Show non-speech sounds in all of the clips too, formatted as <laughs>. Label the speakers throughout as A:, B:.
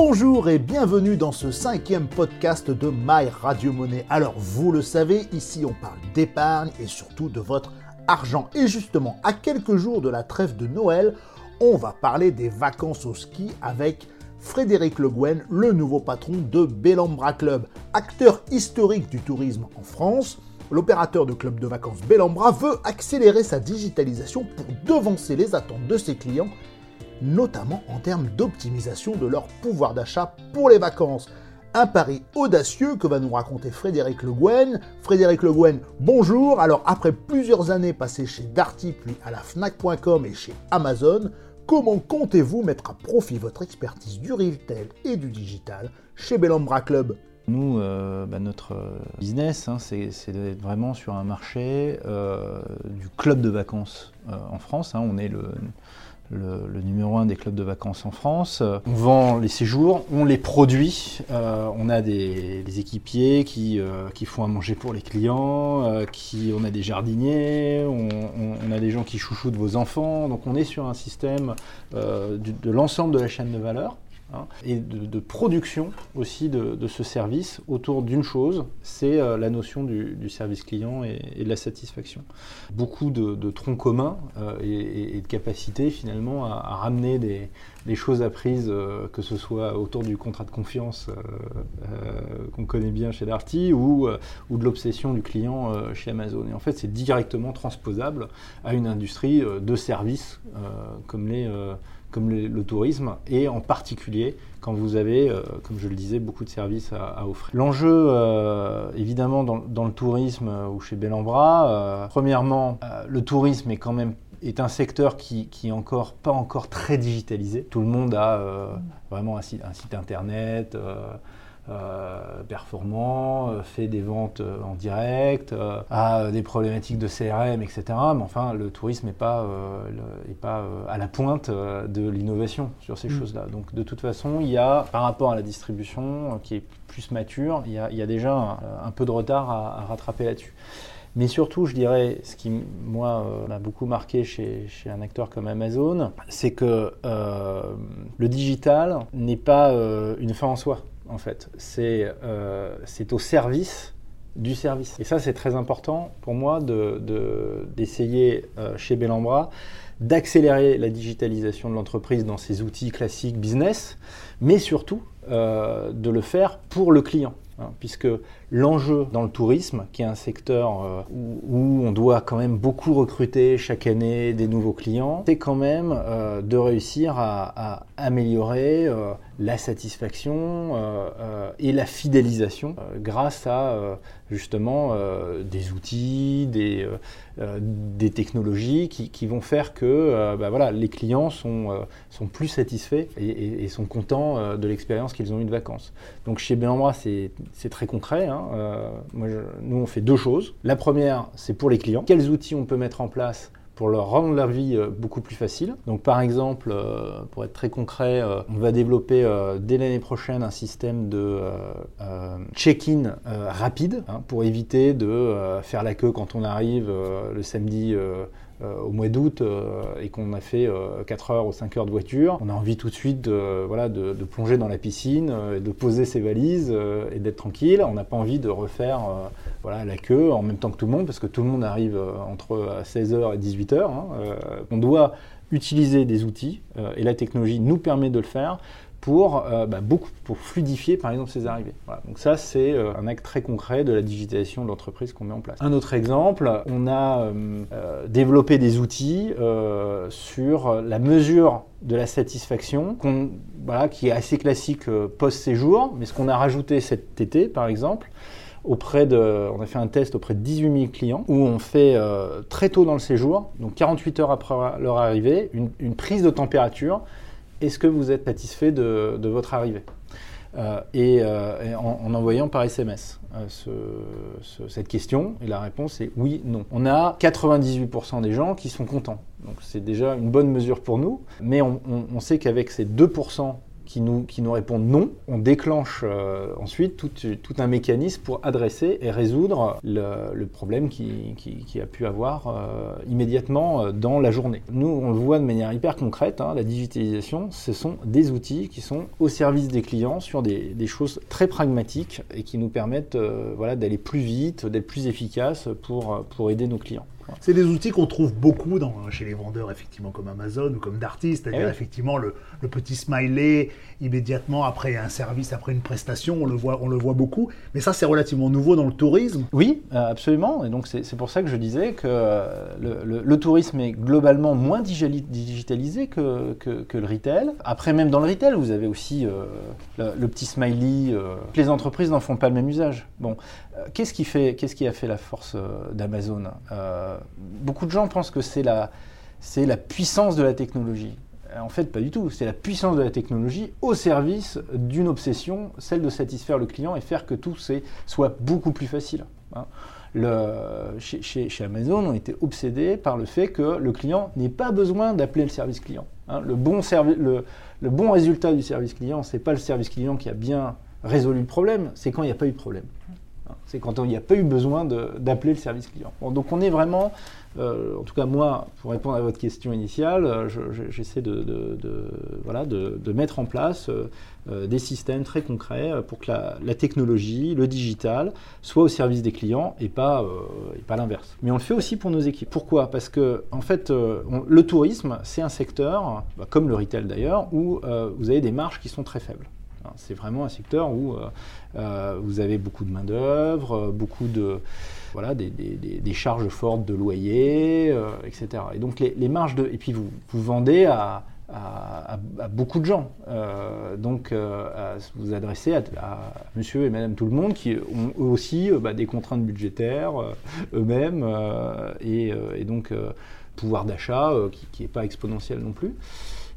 A: Bonjour et bienvenue dans ce cinquième podcast de My Radio Monnaie. Alors vous le savez, ici on parle d'épargne et surtout de votre argent. Et justement, à quelques jours de la trêve de Noël, on va parler des vacances au ski avec Frédéric Le Guen, le nouveau patron de Bellambra Club. Acteur historique du tourisme en France, l'opérateur de club de vacances Bellambra veut accélérer sa digitalisation pour devancer les attentes de ses clients, notamment en termes d'optimisation de leur pouvoir d'achat pour les vacances. Un pari audacieux que va nous raconter Frédéric Le Guen. Frédéric Le Guen, bonjour. Alors après plusieurs années passées chez Darty puis à la Fnac.com et chez Amazon, comment comptez-vous mettre à profit votre expertise du retail et du digital chez Bellambra Club?
B: Nous, euh, bah, notre business, hein, c'est d'être vraiment sur un marché euh, du club de vacances euh, en France. Hein. on est le, le, numéro un des clubs de vacances en France. On vend les séjours, on les produit. on a des, équipiers qui, qui, font à manger pour les clients, qui, on a des jardiniers, on, a des gens qui chouchoutent vos enfants. Donc on est sur un système de l'ensemble de la chaîne de valeur. Hein, et de, production aussi de, ce service autour d'une chose, c'est euh, la notion du, service client et, de la satisfaction. Beaucoup de, troncs communs euh, et, de capacités finalement à, ramener des, choses apprises, euh, que ce soit autour du contrat de confiance qu'on connaît bien chez Darty ou, ou de l'obsession du client chez Amazon. Et en fait, c'est directement transposable à une industrie de services comme les comme le, tourisme, et en particulier quand vous avez, euh, comme je le disais, beaucoup de services à, offrir. L'enjeu, euh, évidemment, dans, le tourisme euh, ou chez Bellambra, premièrement, le tourisme est quand même est un secteur qui, qui est encore pas encore très digitalisé. Tout le monde a vraiment un site, un site internet. Euh, performant, euh, fait des ventes euh, en direct, a des problématiques de CRM, etc. Mais enfin, le tourisme n'est pas, pas à la pointe de l'innovation sur ces mm. choses-là. Donc de toute façon, il y a, par rapport à la distribution qui est plus mature, il y a, il y a déjà un, peu de retard à, rattraper là-dessus. Mais surtout, je dirais, ce qui, moi, m'a beaucoup marqué chez, chez, un acteur comme Amazon, c'est que le digital n'est pas une fin en soi en fait. Euh, c'est au service du service. Et ça, c'est très important pour moi d'essayer de, euh, chez Bellambra d'accélérer la digitalisation de l'entreprise dans ses outils classiques business, mais surtout euh, de le faire pour le client. Hein, puisque l'enjeu dans le tourisme, qui est un secteur euh, où, on doit quand même beaucoup recruter chaque année des nouveaux clients, c'est quand même euh, de réussir à, améliorer euh, la satisfaction et la fidélisation grâce à justement des outils, des, technologies qui, vont faire que bah voilà, les clients sont, plus satisfaits et, sont contents de l'expérience qu'ils ont eu de vacances. Donc chez Bellambra, c'est très concret. Hein. Hein, euh, nous, on fait deux choses. La première, c'est pour les clients. Quels outils on peut mettre en place pour leur rendre la vie euh, beaucoup plus facile? Donc par exemple, euh, pour être très concret, on va développer dès l'année prochaine un système de check-in rapide hein, pour éviter de faire la queue quand on arrive le samedi au mois d'août euh, et qu'on a fait 4 euh, heures ou 5 heures de voiture, on a envie tout de suite de, voilà, de, plonger dans la piscine, de poser ses valises et d'être tranquille. On n'a pas envie de refaire voilà, la queue en même temps que tout le monde parce que tout le monde arrive entre 16h et 18h. Hein. on doit utiliser des outils et la technologie nous permet de le faire pour, euh, bah, beaucoup, pour fluidifier par exemple ces arrivées. Donc ça c'est euh, un acte très concret de la digitalisation de l'entreprise qu'on met en place. Un autre exemple, on a euh, développé des outils sur la mesure de la satisfaction qui est assez classique post-séjour, mais ce qu'on a rajouté cet été par exemple, auprès de, on a fait un test auprès de 18 000 clients où on fait très tôt dans le séjour, donc 48 heures après leur arrivée, une prise de température est-ce que vous êtes satisfait de, votre arrivée euh, et, euh, en, envoyant par SMS euh, cette question, et la réponse est oui, non. On a 98% des gens qui sont contents, donc c'est déjà une bonne mesure pour nous, mais on, sait qu'avec ces 2% qui nous, qui répondent non, on déclenche euh, ensuite tout, un mécanisme pour adresser et résoudre le, problème qui, a pu avoir euh, immédiatement euh, dans la journée. Nous, on le voit de manière hyper concrète, hein, la digitalisation, ce sont des outils qui sont au service des clients sur des, choses très pragmatiques et qui nous permettent d'aller plus vite, d'être plus efficace pour, pour aider nos clients.
A: C'est des outils qu'on trouve beaucoup dans, chez les vendeurs, effectivement, comme Amazon ou comme Darty, c'est-à-dire eh effectivement le, petit smiley immédiatement après un service, après une prestation, on le voit, on le voit beaucoup. Mais ça, c'est relativement nouveau dans le tourisme.
B: Oui, euh, absolument. Et donc c'est pour ça que je disais que euh, le, tourisme est globalement moins digitalisé que, que, le retail. Après, même dans le retail, vous avez aussi euh, le, petit smiley. les entreprises n'en font pas le même usage. Bon, qu'est-ce qui, fait, qu'est-ce qui a fait la force d'Amazon beaucoup de gens pensent que c'est la, puissance de la technologie. En fait, pas du tout. C'est la puissance de la technologie au service d'une obsession, celle de satisfaire le client et faire que tout soit beaucoup plus facile. Hein. chez, Amazon, on était obsédé par le fait que le client n'ait pas besoin d'appeler le service client. Hein. Le, bon le, bon résultat du service client, ce n'est pas le service client qui a bien résolu le problème, c'est quand il n'y a pas eu de problème. C'est quand il n'y a pas eu besoin d'appeler le service client. donc on est vraiment, euh, en tout cas moi, pour répondre à votre question initiale, euh, j'essaie de, voilà, de, mettre en place euh, des systèmes très concrets pour que la, technologie, le digital, soit au service des clients et pas, l'inverse. Mais on le fait aussi pour nos équipes. Pourquoi? Parce que en fait, le tourisme, c'est un secteur, bah, comme le retail d'ailleurs, où vous avez des marges qui sont très faibles. C'est vraiment un secteur où euh, euh, vous avez beaucoup de main-d'œuvre, euh, beaucoup de. Voilà, des, charges fortes de loyer, etc. Et donc les, marges de. Et puis vous, vendez à, beaucoup de gens. donc, vous adressez à, monsieur et madame tout le monde qui ont eux aussi bah, des contraintes budgétaires eux-mêmes et, donc pouvoir d'achat qui n'est pas exponentiel non plus.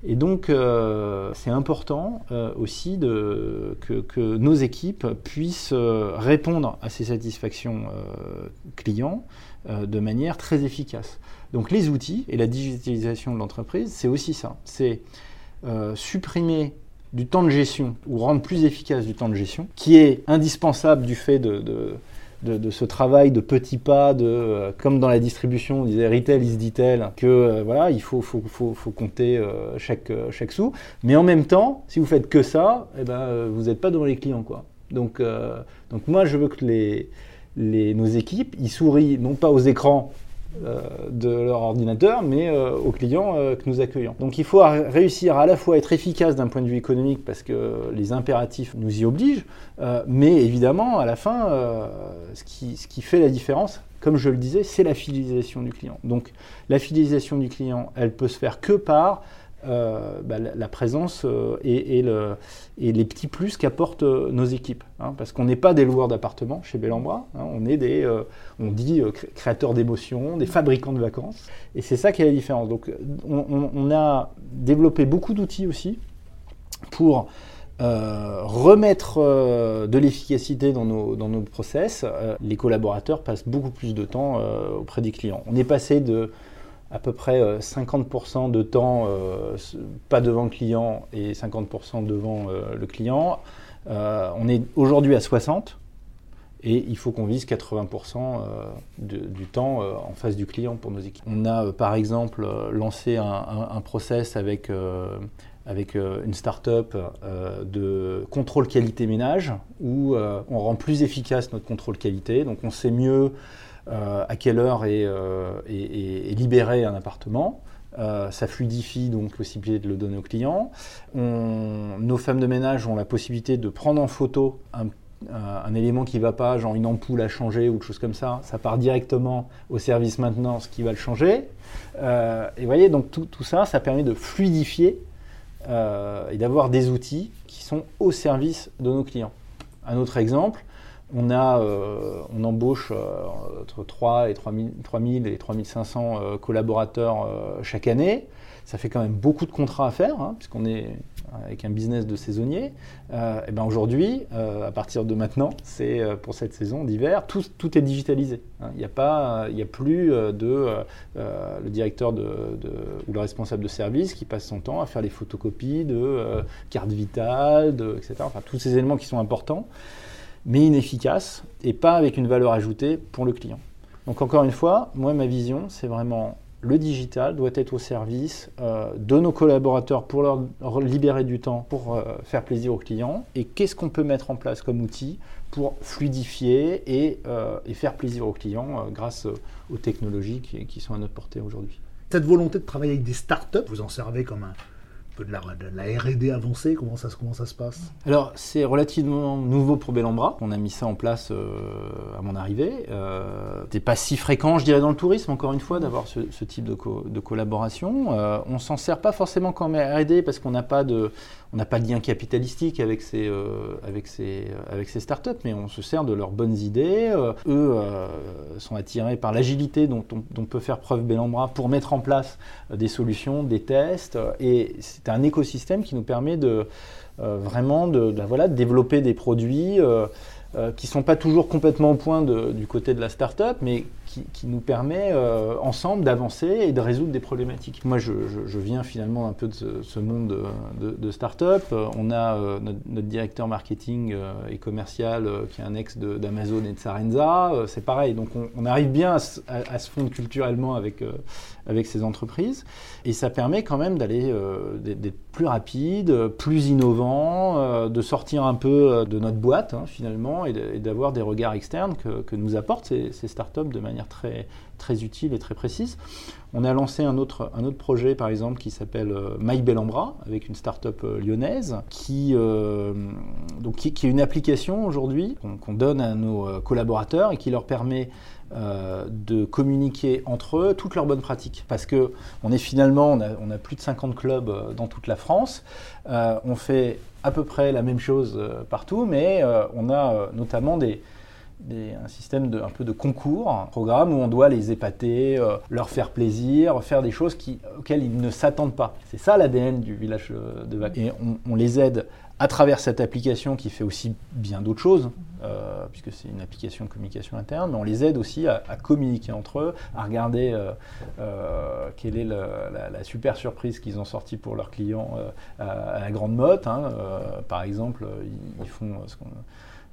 B: Et donc, euh, c'est important euh, aussi que, nos équipes puissent euh, répondre à ces satisfactions clients de manière très efficace. Donc, les outils et la digitalisation de l'entreprise, c'est aussi ça. C'est supprimer du temps de gestion ou rendre plus efficace du temps de gestion, qui est indispensable du fait de, ce travail de petits pas, de, euh, comme dans la distribution, on disait retail is detail, que euh, voilà, il faut, faut, faut, faut compter euh, chaque, chaque sou. Mais en même temps, si vous faites que ça, eh ben, vous n'êtes pas devant les clients. Quoi. Donc, donc moi, je veux que les, les, nos équipes, ils sourient non pas aux écrans de leur ordinateur, mais euh, aux clients euh, que nous accueillons. Donc il faut réussir à la fois être efficace d'un point de vue économique parce que les impératifs nous y obligent, mais évidemment à la fin, ce qui, ce, qui, fait la différence, comme je le disais, c'est la fidélisation du client. Donc la fidélisation du client, elle peut se faire que par euh, bah, la, présence euh, et, le, et, les petits plus qu'apportent euh, nos équipes. Hein, parce qu'on n'est pas des loueurs d'appartements chez Bellambra, hein, on est des, on dit, créateurs d'émotions, des fabricants de vacances. Et c'est ça qui est la différence. Donc on, a développé beaucoup d'outils aussi pour remettre de l'efficacité dans nos, dans nos process. les collaborateurs passent beaucoup plus de temps auprès des clients. On est passé de à peu près 50% euh, de temps euh, pas devant le client et 50% devant euh, le client. on est aujourd'hui à 60 et il faut qu'on vise 80% du temps en face du client pour nos équipes. On a par exemple lancé un, process avec, avec une start-up de contrôle qualité ménage où on rend plus efficace notre contrôle qualité. Donc on sait mieux à quelle heure est, euh, libéré un appartement. Euh, ça fluidifie donc possibilité de le donner au client. nos femmes de ménage ont la possibilité de prendre en photo un, élément qui ne va pas, genre une ampoule à changer ou quelque chose comme ça. Ça part directement au service maintenance qui va le changer. et vous voyez, donc tout, ça, ça permet de fluidifier et d'avoir des outils qui sont au service de nos clients. Un autre exemple, on, a, euh, on embauche euh, entre 3 et 3000, et 3500 euh, collaborateurs chaque année. ça fait quand même beaucoup de contrats à faire, hein, puisqu'on est avec un business de saisonnier. Euh, et ben aujourd'hui, euh, à partir de maintenant, c'est euh, pour cette saison d'hiver, tout, est digitalisé. Hein. Il n'y a, pas, il a plus de le directeur de, ou le responsable de service qui passe son temps à faire les photocopies de cartes vitales, etc. Enfin, tous ces éléments qui sont importants, mais inefficaces et pas avec une valeur ajoutée pour le client. Donc encore une fois, moi ma vision, c'est vraiment le digital doit être au service euh, de nos collaborateurs pour leur libérer du temps pour euh, faire plaisir aux clients et qu'est-ce qu'on peut mettre en place comme outil pour fluidifier et, euh, faire plaisir aux clients grâce aux technologies qui, qui, sont à notre portée aujourd'hui?
A: Cette volonté de travailler avec des startups, vous en servez comme un, peu de la, la R&D avancée comment ça, comment ça se passe?
B: Alors, c'est relativement nouveau pour Bellambra. On a mis ça en place euh, à mon arrivée. Euh, c'est pas si fréquent, je dirais, dans le tourisme, encore une fois, d'avoir ce, type de, collaboration. Euh, on s'en sert pas forcément comme R&D parce qu'on n'a pas de on n'a pas de lien capitalistique avec ces, euh, avec, ces, euh, avec ces startups, mais on se sert de leurs bonnes idées. Euh, eux sont attirés par l'agilité dont on, peut faire preuve Bellambra pour mettre en place des solutions, des tests. Et c'est un écosystème qui nous permet de vraiment de, voilà, de développer des produits qui ne sont pas toujours complètement au point du côté de la startup, mais qui, nous permet euh, ensemble d'avancer et de résoudre des problématiques. Moi, je, viens finalement un peu de ce, monde de, start-up. Euh, on a euh, notre, directeur marketing et commercial qui est un ex d'Amazon et de Sarenza. c'est pareil. Donc, on, arrive bien à, se fondre culturellement avec, avec ces entreprises. Et ça permet quand même d'aller d'être plus rapide, plus innovant, de sortir un peu de notre boîte hein, finalement et d'avoir des regards externes que, que nous apportent ces, ces startups de manière très, très utile et très précise. On a lancé un autre, un autre projet, par exemple, qui s'appelle euh, My Bellambra, avec une start-up euh, lyonnaise, qui, euh, donc, qui, est une application aujourd'hui qu'on donne à nos collaborateurs et qui leur permet de communiquer entre eux toutes leurs bonnes pratiques. Parce que on est finalement, on a, on a plus de 50 clubs dans toute la France. on fait à peu près la même chose partout, mais on a notamment des, un système de, un peu de concours, un programme où on doit les épater, euh, leur faire plaisir, faire des choses auxquelles ils ne s'attendent pas. C'est ça l'ADN du village euh, de vacances. Et on, les aide à travers cette application qui fait aussi bien d'autres choses, euh, puisque c'est une application de communication interne, mais on les aide aussi à, communiquer entre eux, à regarder quelle est la, super surprise qu'ils ont sortie pour leurs clients à, la grande motte. Hein. par exemple, ils, ils font ce qu'on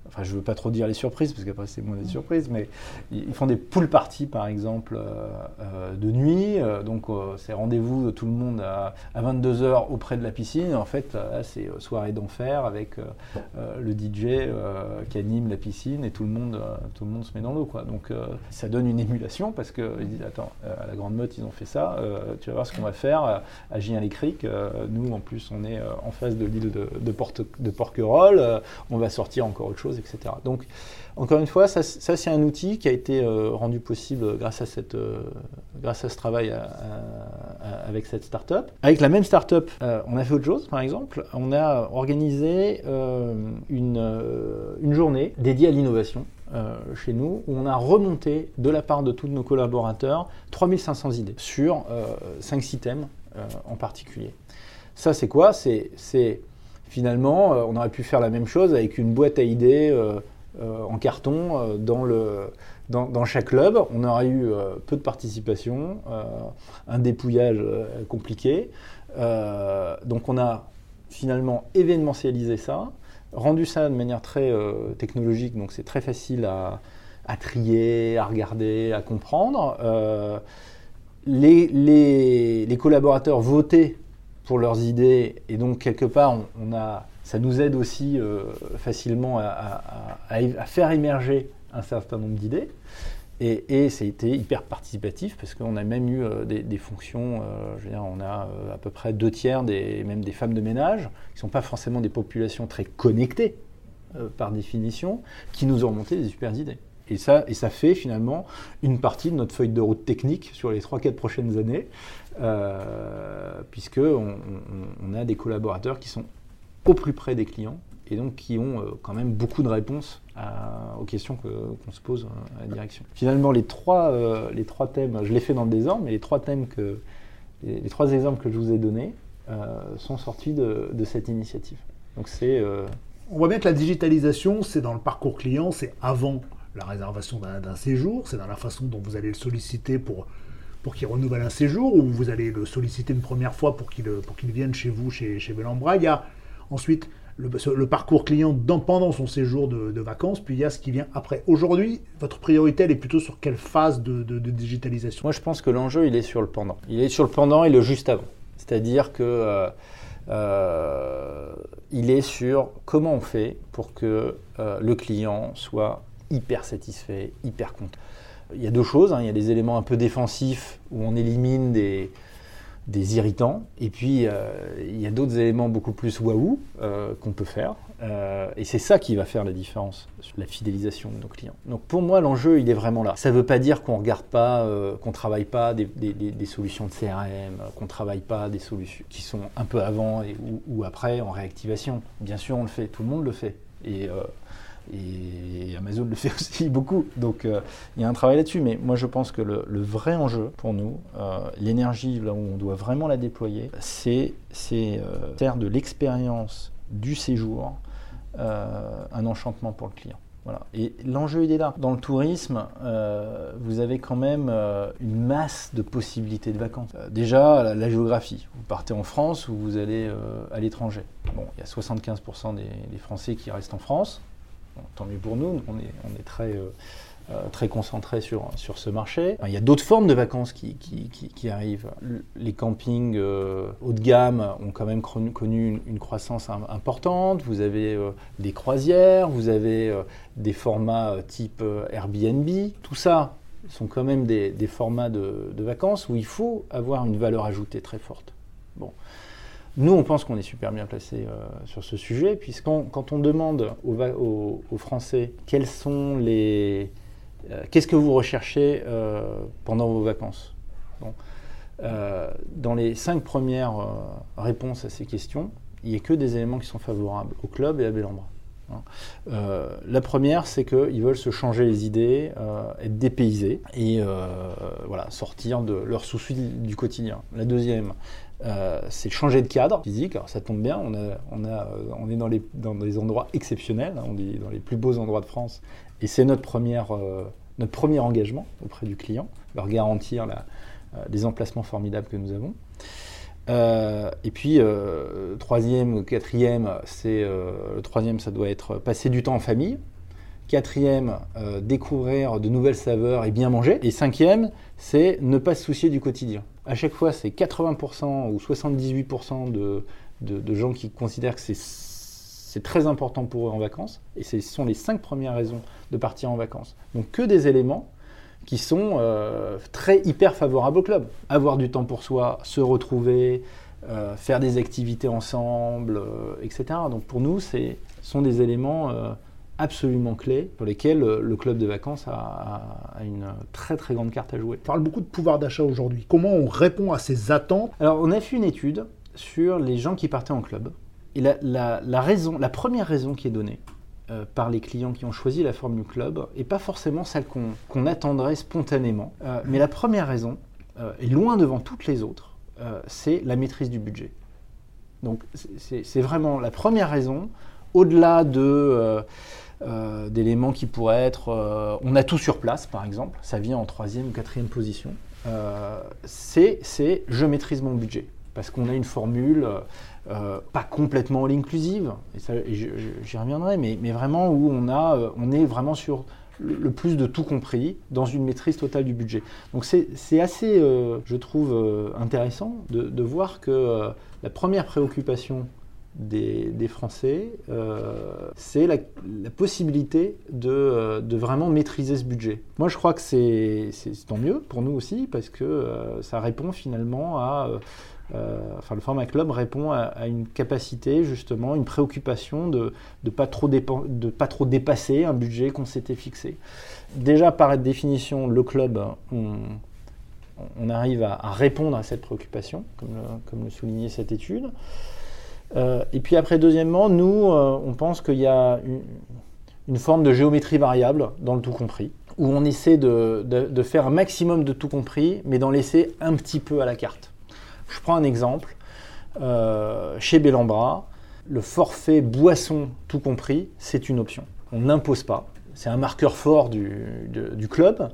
B: enfin je veux pas trop dire les surprises parce qu'après c'est moins des surprises, mais ils font des pool parties par exemple euh, euh, de nuit, euh, donc c'est rendez-vous tout le monde à, 22h auprès de la piscine. En fait là c'est soirée d'enfer avec le DJ qui anime la piscine et tout le monde tout le monde se met dans l'eau. Donc ça donne une émulation parce que ils disent attends à la grande meute ils ont fait ça, tu vas voir ce qu'on va faire à Gien les nous en plus on est en face de l'île de, de, Porte, de Porquerolles, on va sortir encore autre chose Donc, encore une fois, ça, c'est un outil qui a été euh, rendu possible grâce à, cette, euh, grâce à ce travail avec cette start-up. Avec la même start-up, euh, on a fait autre chose, par exemple. On a organisé une, journée dédiée à l'innovation. chez nous, où on a remonté de la part de tous nos collaborateurs 3500 idées sur 5-6 thèmes en particulier. Ça, c'est quoi? C'est finalement, euh, on aurait pu faire la même chose avec une boîte à idées euh, euh, en carton dans, le, dans, chaque club. On aurait eu peu de participation, un dépouillage compliqué. donc on a finalement événementialisé ça, rendu ça de manière très technologique, donc c'est très facile à, trier, à regarder, à comprendre. Les, les, les, collaborateurs votaient pour leurs idées. Et donc, quelque part, on, a, ça nous aide aussi euh, facilement à, faire émerger un certain nombre d'idées. Et, et ça a été hyper participatif parce qu'on a même eu euh, des, fonctions, euh, je veux dire, on a à peu près deux tiers, des, même des femmes de ménage, qui ne sont pas forcément des populations très connectées par définition, qui nous ont remonté des super idées. Et ça, et ça fait finalement une partie de notre feuille de route technique sur les 3-4 prochaines années, euh, puisqu'on on, a des collaborateurs qui sont au plus près des clients et donc qui ont euh, quand même beaucoup de réponses aux questions qu'on se pose à la direction. Finalement, les trois, euh, les trois thèmes, je l'ai fait dans le désordre, mais les trois thèmes que, Les, trois exemples que je vous ai donnés sont sortis de, cette initiative. Donc c'est...
A: On voit bien que la digitalisation, c'est dans le parcours client, c'est avant la réservation d'un séjour, c'est dans la façon dont vous allez le solliciter pour, pour qu'il renouvelle un séjour, ou vous allez le solliciter une première fois pour qu'il vienne chez vous, chez, chez Bellambra. Il y a ensuite le, parcours client pendant son séjour de, vacances, puis il y a ce qui vient après. Aujourd'hui, votre priorité, elle est plutôt sur quelle phase de, digitalisation?
B: Moi, je pense que l'enjeu, il est sur le pendant. Il est sur le pendant et le juste avant. C'est-à-dire que euh, euh, il est sur comment on fait pour que euh, le client soit hyper satisfait, hyper content. Il y a deux choses, hein. il y a des éléments un peu défensifs où on élimine des, des irritants. Et puis, euh, il y a d'autres éléments beaucoup plus waouh euh, qu'on peut faire. Euh, et c'est ça qui va faire la différence, la fidélisation de nos clients. Donc pour moi, l'enjeu, il est vraiment là. Ça ne veut pas dire qu'on ne regarde pas, qu'on ne travaille pas des, solutions de CRM, qu'on ne travaille pas des solutions qui sont un peu avant et, ou, ou, après en réactivation. Bien sûr, on le fait, tout le monde le fait. Et et Amazon le fait <laughs> aussi beaucoup. Donc euh, il y a un travail là-dessus. Mais moi je pense que le, vrai enjeu pour nous, euh, l'énergie là où on doit vraiment la déployer, c'est euh, faire de l'expérience du séjour un enchantement pour le client. Voilà. Et l'enjeu, il est là. Dans le tourisme, vous avez quand même une masse de possibilités de vacances. déjà, la, géographie. Vous partez en France ou vous allez à l'étranger. Bon, il y a 75% des, Français qui restent en France tant mieux pour nous, on est, euh, euh, très concentré sur, ce marché. il y a d'autres formes de vacances qui, arrivent. Les campings euh, haut de gamme ont quand même connu une, croissance importante. Vous avez des croisières, vous avez des formats type Airbnb. Tout ça sont quand même des, des formats de, de, vacances où il faut avoir une valeur ajoutée très forte. Bon. Nous, on pense qu'on est super bien placé euh, sur ce sujet, puisqu'on quand on demande aux, Français quels sont les, euh, qu'est-ce que vous recherchez euh, pendant vos vacances Dans les cinq premières réponses à ces questions, il n'y a que des éléments qui sont favorables au club et à Bellambra. Hein. la première, c'est qu'ils veulent se changer les idées, être dépaysés et voilà, sortir de leur souci du quotidien. La deuxième, euh, c'est changer de cadre physique. Alors ça tombe bien, on, on est dans, les, des endroits exceptionnels, hein. on est dans les plus beaux endroits de France, et c'est notre, euh, notre premier engagement auprès du client, leur garantir euh, les emplacements formidables que nous avons. et puis, troisième ou quatrième, c'est le troisième, ça doit être passer du temps en famille. Quatrième, découvrir de nouvelles saveurs et bien manger. Et cinquième, c'est ne pas se soucier du quotidien à chaque fois, c'est 80% ou 78% de, de, gens qui considèrent que c'est très important pour eux en vacances. Et ce sont les cinq premières raisons de partir en vacances. Donc que des éléments qui sont euh, très hyper favorables au club. Avoir du temps pour soi, se retrouver, euh, faire des activités ensemble, euh, etc. Donc pour nous, ce sont des éléments absolument clés pour lesquels le club de vacances a, une très très grande carte à jouer.
A: On parle beaucoup de pouvoir d'achat aujourd'hui. Comment on répond à ces attentes?
B: Alors on a fait une étude sur les gens qui partaient en club. Et la, raison, la première raison qui est donnée euh, par les clients qui ont choisi la formule club et pas forcément celle qu'on attendrait spontanément. Euh, mais la première raison, euh, et loin devant toutes les autres, c'est la maîtrise du budget. Donc c'est vraiment la première raison, au-delà de euh, d'éléments qui pourraient être euh, on a tout sur place, par exemple, ça vient en troisième ou quatrième position. Euh, c'est je maîtrise mon budget. Parce qu'on a une formule pas complètement l'inclusive, et, j'y reviendrai, mais, mais, vraiment où on, a, on est vraiment sur le, plus de tout compris dans une maîtrise totale du budget. Donc c'est assez, je trouve, intéressant de, de voir que la première préoccupation des, Français, euh, c'est la, possibilité euh, de, vraiment maîtriser ce budget. Moi, je crois que c'est tant mieux pour nous aussi, parce que euh, ça répond finalement à... enfin, le format club répond à, une capacité, justement, une préoccupation de ne pas, trop pas trop dépasser un budget qu'on s'était fixé. Déjà, par définition, le club, on, arrive à, répondre à cette préoccupation, comme comme le soulignait cette étude. Euh, et puis après, deuxièmement, nous, euh, on pense qu'il y a une, forme de géométrie variable dans le tout compris, où on essaie de, faire un maximum de tout compris, mais d'en laisser un petit peu à la carte. Je prends un exemple. chez Bellambra, le forfait boisson tout compris, c'est une option. On n'impose pas. C'est un marqueur fort du, club,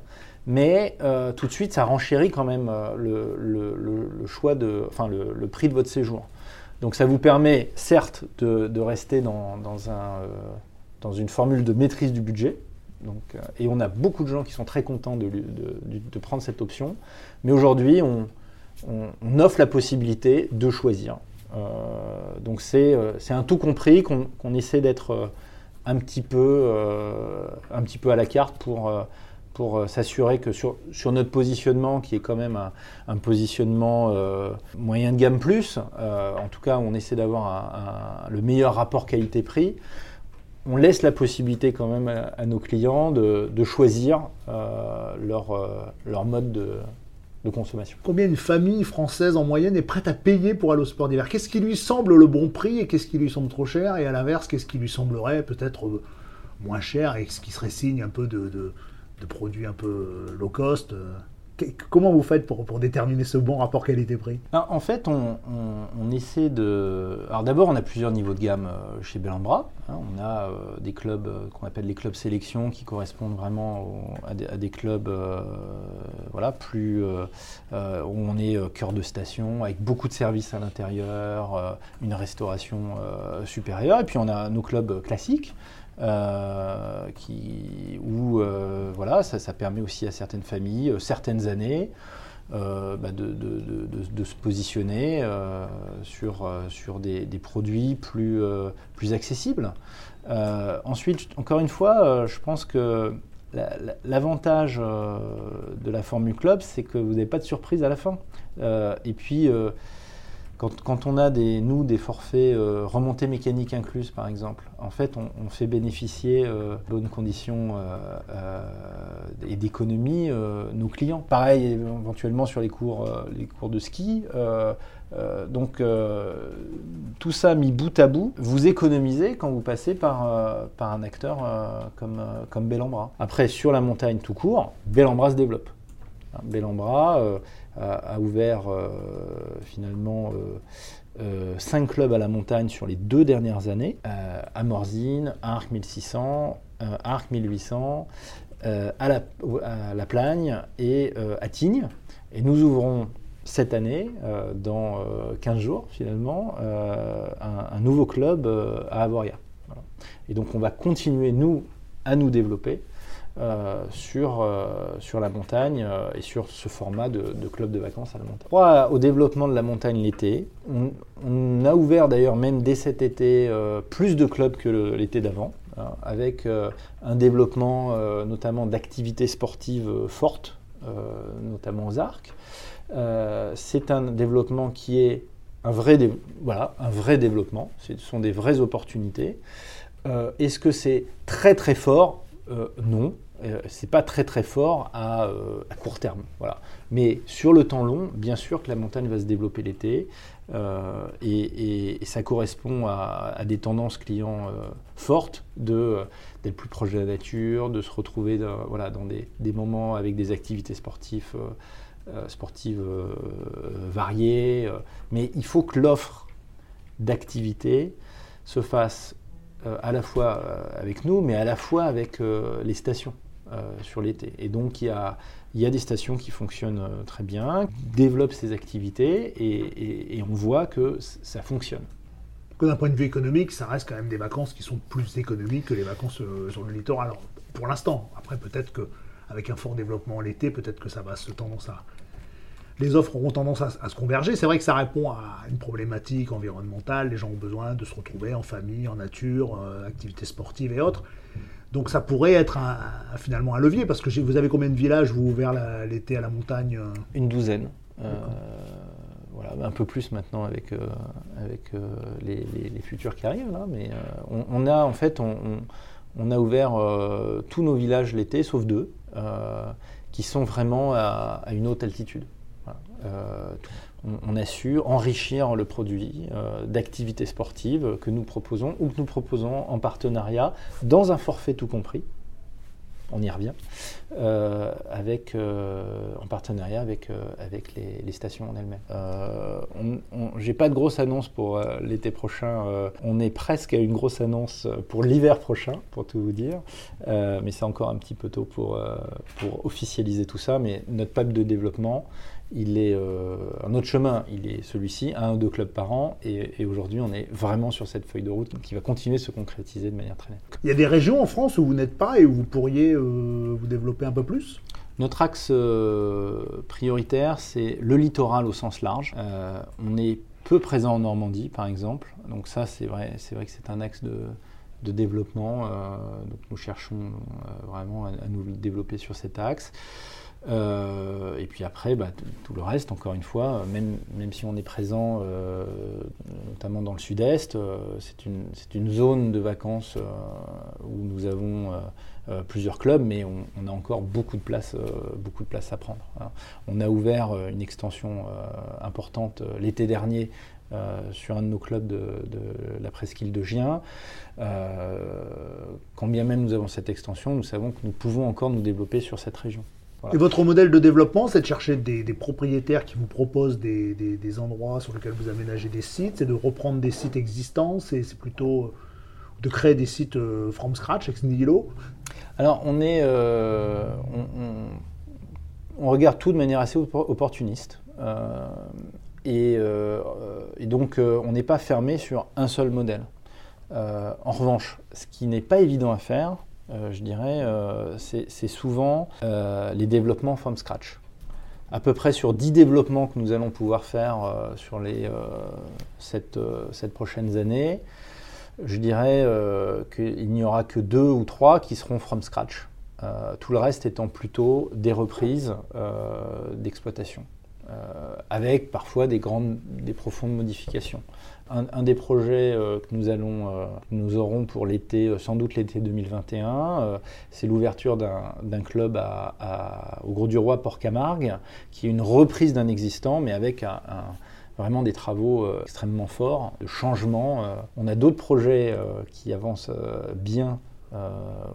B: mais euh, tout de suite, ça renchérit quand même euh, choix enfin, le, prix de votre séjour. Donc ça vous permet certes de, rester dans, un, euh, dans, une formule de maîtrise du budget, donc, et on a beaucoup de gens qui sont très contents de, prendre cette option, mais aujourd'hui, on, offre la possibilité de choisir. Euh, donc euh, c'est un tout compris qu'on essaie d'être euh, un, petit un petit peu à la carte pour pour s'assurer que sur, sur, notre positionnement, qui est quand même un, positionnement moyen de gamme plus, en tout cas on essaie d'avoir le meilleur rapport qualité-prix, on laisse la possibilité quand même à, nos clients de, de choisir leur, leur mode de, consommation.
A: Combien une famille française en moyenne est prête à payer pour aller au sport d'hiver? Qu'est-ce qui lui semble le bon prix et qu'est-ce qui lui semble trop cher? Et à l'inverse, qu'est-ce qui lui semblerait peut-être euh, moins cher et ce qui serait signe un peu de, de, de produits un peu euh, low cost euh Comment vous faites pour, déterminer ce bon rapport qualité-prix?
B: En fait, on, essaie de. Alors d'abord, on a plusieurs niveaux de gamme euh, chez Bellambra. Hein. on a des clubs qu'on appelle les clubs sélection qui correspondent vraiment à, des, clubs voilà, plus, où on est cœur de station, avec beaucoup de services à l'intérieur, une restauration supérieure. Et puis on a nos clubs classiques. Euh, où euh, voilà, ça, permet aussi à certaines familles, euh, certaines années, bah, de, se positionner sur, sur des, des, produits plus, plus accessibles. ensuite, encore une fois, je pense que l'avantage de la Formule Club, c'est que vous n'avez pas de surprise à la fin. et puis, quand, on a des, nous des forfaits euh, remontées mécaniques incluses, par exemple, en fait, on, fait bénéficier euh, bonnes conditions euh, et d'économie nos clients. Pareil, éventuellement sur les cours, les cours de ski. donc, tout ça mis bout à bout, vous économisez quand vous passez par, par un acteur comme, comme Bellambra. Après, sur la montagne tout court, Bellambra se développe. Hein, Bellambra a, ouvert euh, finalement euh, euh, cinq clubs à la montagne sur les deux dernières années, à Morzine, Arc 1600, Arc 1800, à la, à, la, Plagne et à Tignes. Et nous ouvrons cette année, dans 15 jours finalement, un, nouveau club à Avoria. Et donc on va continuer, nous, à nous développer euh, sur, euh, sur la montagne euh, et sur ce format de, club de vacances à la montagne. Au développement de la montagne l'été, on, a ouvert d'ailleurs même dès cet été plus de clubs que l'été d'avant, hein, avec un développement notamment d'activités sportives fortes, notamment aux arcs. C'est un développement qui est un vrai, voilà, un vrai développement, ce sont des vraies opportunités. Est-ce que c'est très très fort? Non, euh, c'est pas très très fort euh, à, court terme. Voilà. Mais sur le temps long, bien sûr que la montagne va se développer l'été euh, et, ça correspond à, des tendances clients fortes de d'être plus proche de la nature, de se retrouver dans, voilà, dans des, des moments avec des activités sportives, sportives variées. mais il faut que l'offre d'activités se fasse à la fois avec nous, mais à la fois avec les stations. Euh, sur l'été. Et donc il y a, y a des stations qui fonctionnent euh, très bien, développent ces activités et, on voit que ça fonctionne.
A: D'un point de vue économique, ça reste quand même des vacances qui sont plus économiques que les vacances euh, sur le littoral. Alors, pour l'instant, après peut-être qu'avec un fort développement l'été, peut-être que ça va se tendance à... Les offres auront tendance à, se converger. C'est vrai que ça répond à une problématique environnementale. Les gens ont besoin de se retrouver en famille, en nature, activités sportives et autres. Donc ça pourrait être finalement un levier, parce que vous avez combien de villages vous ouverts l'été à la montagne euh
B: Une douzaine. Euh, voilà, un peu plus maintenant avec, euh, avec les, futurs qui arrivent. Là, mais on, a en fait, on, a ouvert tous nos villages l'été, sauf deux, qui sont vraiment à, une haute altitude on, a su enrichir le produit euh, d'activités sportives que nous proposons ou que nous proposons en partenariat dans un forfait tout compris on y revient, euh, avec, en partenariat avec, avec les, stations en elles-mêmes. J'ai pas de grosse annonce pour l'été prochain. on est presque à une grosse annonce pour l'hiver prochain, pour tout vous dire. mais c'est encore un petit peu tôt pour, pour officialiser tout ça. Mais notre PAP de développement, il est euh, un autre chemin, il est celui-ci, un ou deux clubs par an, et, aujourd'hui on est vraiment sur cette feuille de route qui va continuer de se concrétiser de manière très nette.
A: Il y a des régions en France où vous n'êtes pas et où vous pourriez euh, vous développer un peu plus?
B: Notre axe euh, prioritaire, c'est le littoral au sens large. on est peu présent en Normandie, par exemple. Donc ça, c'est vrai, c'est vrai que c'est un axe de, développement. donc nous cherchons vraiment à, nous développer sur cet axe. Euh, et puis après, bah, tout le reste, encore une fois, même, même si on est présent euh, notamment dans le sud-est, euh, c'est une, une, zone de vacances où nous avons plusieurs clubs, mais on, a encore beaucoup de place, beaucoup de à prendre. Hein. On a ouvert une extension importante l'été dernier sur un de nos clubs de, la presqu'île de Gien. quand bien même nous avons cette extension, nous savons que nous pouvons encore nous développer sur cette région.
A: Et votre modèle de développement, c'est de chercher des, propriétaires qui vous proposent des, endroits sur lesquels vous aménagez des sites, c'est de reprendre des sites existants, c'est plutôt de créer des sites euh, from scratch, ex nihilo
B: Alors, on est. Euh, on, regarde tout de manière assez opportuniste. Euh, et, et, donc, on n'est pas fermé sur un seul modèle. en revanche, ce qui n'est pas évident à faire, euh, je dirais, euh, c'est souvent euh, les développements from scratch. À peu près sur 10 développements que nous allons pouvoir faire sur les cette, cette prochaines années, je dirais qu'il n'y aura que deux ou trois qui seront from scratch. tout le reste étant plutôt des reprises d'exploitation, avec parfois des grandes, des profondes modifications. Un, des projets euh, que nous, allons, euh, nous aurons pour l'été, euh, sans doute l'été 2021, c'est l'ouverture d'un club au Gros du Roi Port-Camargue, qui est une reprise d'un existant, mais avec vraiment des travaux extrêmement forts, de changement. on a d'autres projets qui avancent bien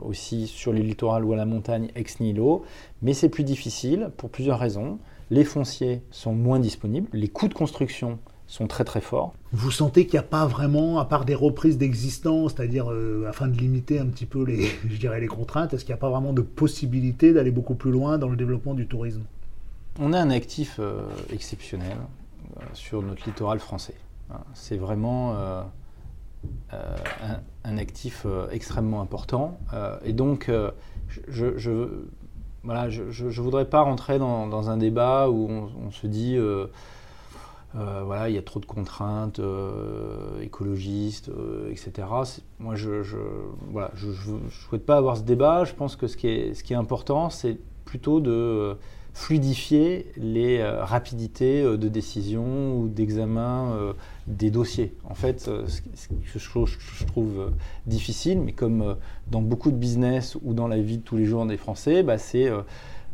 B: aussi sur les littorales ou à la montagne ex nihilo, mais c'est plus difficile pour plusieurs raisons. Les fonciers sont moins disponibles, les coûts de construction sont très très forts.
A: Vous sentez qu'il n'y a pas vraiment, à part des reprises d'existence, c'est-à-dire euh, afin de limiter un petit peu les, <laughs> je dirais, les contraintes, est-ce qu'il n'y a pas vraiment de possibilité d'aller beaucoup plus loin dans le développement du tourisme?
B: On a un actif euh, exceptionnel euh, sur notre littoral français. Hein. C'est vraiment un, actif extrêmement important. et donc, je, je voilà, je ne voudrais pas rentrer dans, un débat où on se dit euh, voilà, il y a trop de contraintes euh, écologistes, euh, etc. Moi, je ne je, souhaite pas avoir ce débat. Je pense que ce qui est, ce qui est important, c'est plutôt de fluidifier les rapidités de décision ou d'examen des dossiers. En fait, ce que je, trouve difficile, mais comme dans beaucoup de business ou dans la vie de tous les jours des Français, bah, c'est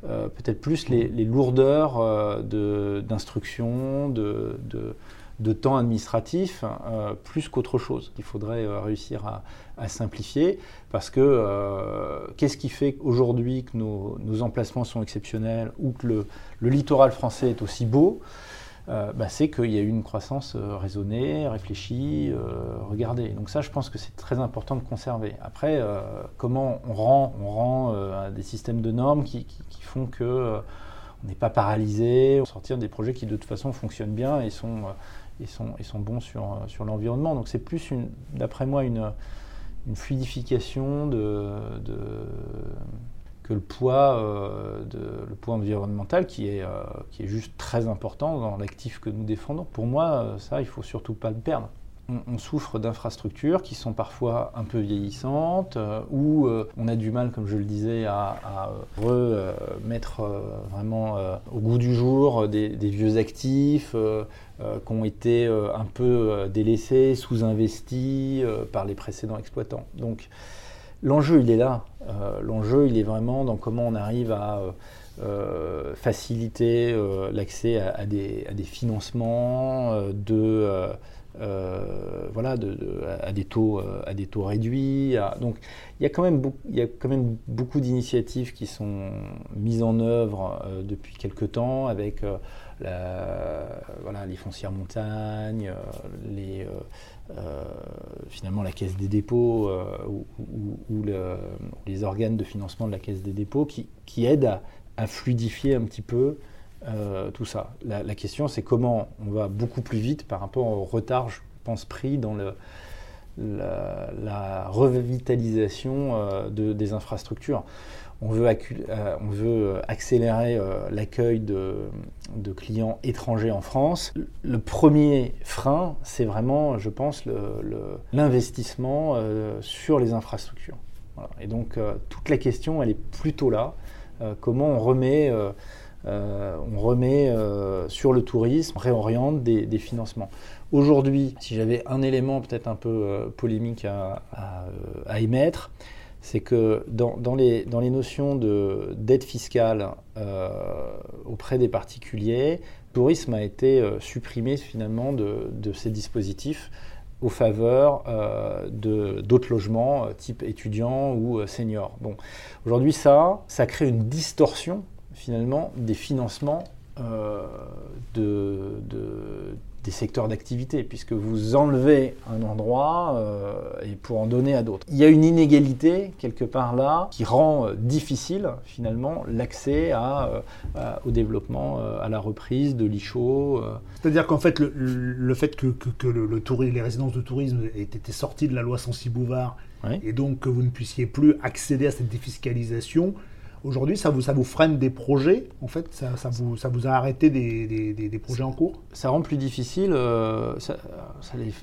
B: euh, peut-être plus les, lourdeurs euh, d'instruction, de, temps administratif, euh, plus qu'autre chose qu'il faudrait réussir à, simplifier. Parce que qu'est-ce qui fait aujourd'hui que nos, emplacements sont exceptionnels ou que le, littoral français est aussi beau euh, bah, c'est qu'il y a eu une croissance euh, raisonnée, réfléchie, euh, regardée. Donc ça, je pense que c'est très important de conserver. Après, comment on rend, on rend des systèmes de normes qui, font que on n'est pas paralysé, on sortir des projets qui de toute façon fonctionnent bien et sont, sont bons sur, sur l'environnement. Donc c'est plus, d'après moi, une, fluidification de, que le poids, euh, le poids environnemental qui est, euh, qui est juste très important dans l'actif que nous défendons. Pour moi, euh, ça, il faut surtout pas le perdre. On, souffre d'infrastructures qui sont parfois un peu vieillissantes, ou on a du mal, comme je le disais, à, remettre vraiment au goût du jour des, des vieux actifs qui ont été un peu délaissés, sous-investis par les précédents exploitants. Donc, L'enjeu, il est là. Euh, l'enjeu, il est vraiment dans comment on arrive à euh, faciliter l'accès à, des, financements, de, voilà, à, des taux, à des taux réduits. donc il y a quand même, il y a quand même beaucoup d'initiatives qui sont mises en œuvre depuis quelque temps avec voilà, les foncières montagnes, les euh, finalement la Caisse des dépôts euh, ou, les organes de financement de la Caisse des dépôts qui, qui aident à, fluidifier un petit peu euh, tout ça. La, question, c'est comment on va beaucoup plus vite par rapport au retard, je pense, pris dans le, la, revitalisation des infrastructures on veut, euh, on veut accélérer euh, l'accueil de, clients étrangers en France. Le premier frein, c'est vraiment, je pense, l'investissement euh, sur les infrastructures. Et donc, toute la question, elle est plutôt là. comment on remet, on remet sur le tourisme, on réoriente des, financements. Aujourd'hui, si j'avais un élément peut-être un peu polémique à émettre, c'est que dans, les, notions d'aide fiscale euh, auprès des particuliers, le tourisme a été euh, supprimé finalement de, ces dispositifs au faveur euh, d'autres logements type étudiants ou seniors. Bon, aujourd'hui ça, ça crée une distorsion finalement des financements de, des secteurs d'activité, puisque vous enlevez un endroit euh, et pour en donner à d'autres. Il y a une inégalité quelque part là qui rend euh, difficile finalement l'accès à, euh, au développement, à la reprise de l'ICHO.
A: C'est-à-dire qu'en fait, le, fait que, que, le, les résidences de tourisme aient été sorties de la loi Sensi-Bouvard et donc que vous ne puissiez plus accéder à cette défiscalisation, Aujourd'hui, ça vous, ça vous freine des projets En fait, ça, vous, ça vous a arrêté des, projets en cours?
B: Ça rend plus difficile. Euh,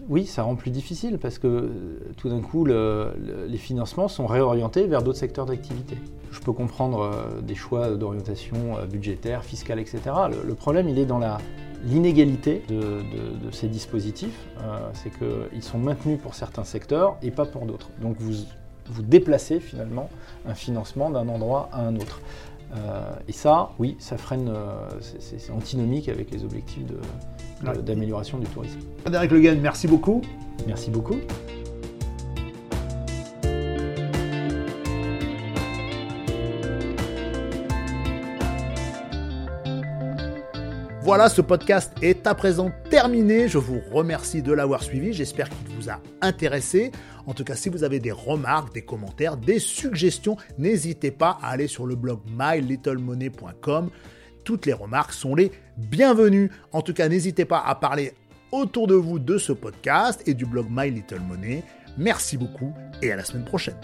B: oui, ça rend plus difficile parce que euh, tout d'un coup, les financements sont réorientés vers d'autres secteurs d'activité. Je peux comprendre euh, des choix d'orientation budgétaire, fiscale, etc. Le, problème, il est dans la, l'inégalité de, ces dispositifs, c'est qu'ils sont maintenus pour certains secteurs et pas pour d'autres. Donc vous, vous déplacez finalement un financement d'un endroit à un autre. Euh, et ça, oui, ça freine, euh, c'est antinomique avec les objectifs d'amélioration du tourisme.
A: Frédéric Le Guen, merci beaucoup.
B: Merci beaucoup.
A: Voilà, ce podcast est à présent terminé. Je vous remercie de l'avoir suivi. J'espère qu'il vous a intéressé. En tout cas, si vous avez des remarques, des commentaires, des suggestions, n'hésitez pas à aller sur le blog mylittlemoney.com. Toutes les remarques sont les bienvenues. En tout cas, n'hésitez pas à parler autour de vous de ce podcast et du blog My Little Money. Merci beaucoup et à la semaine prochaine.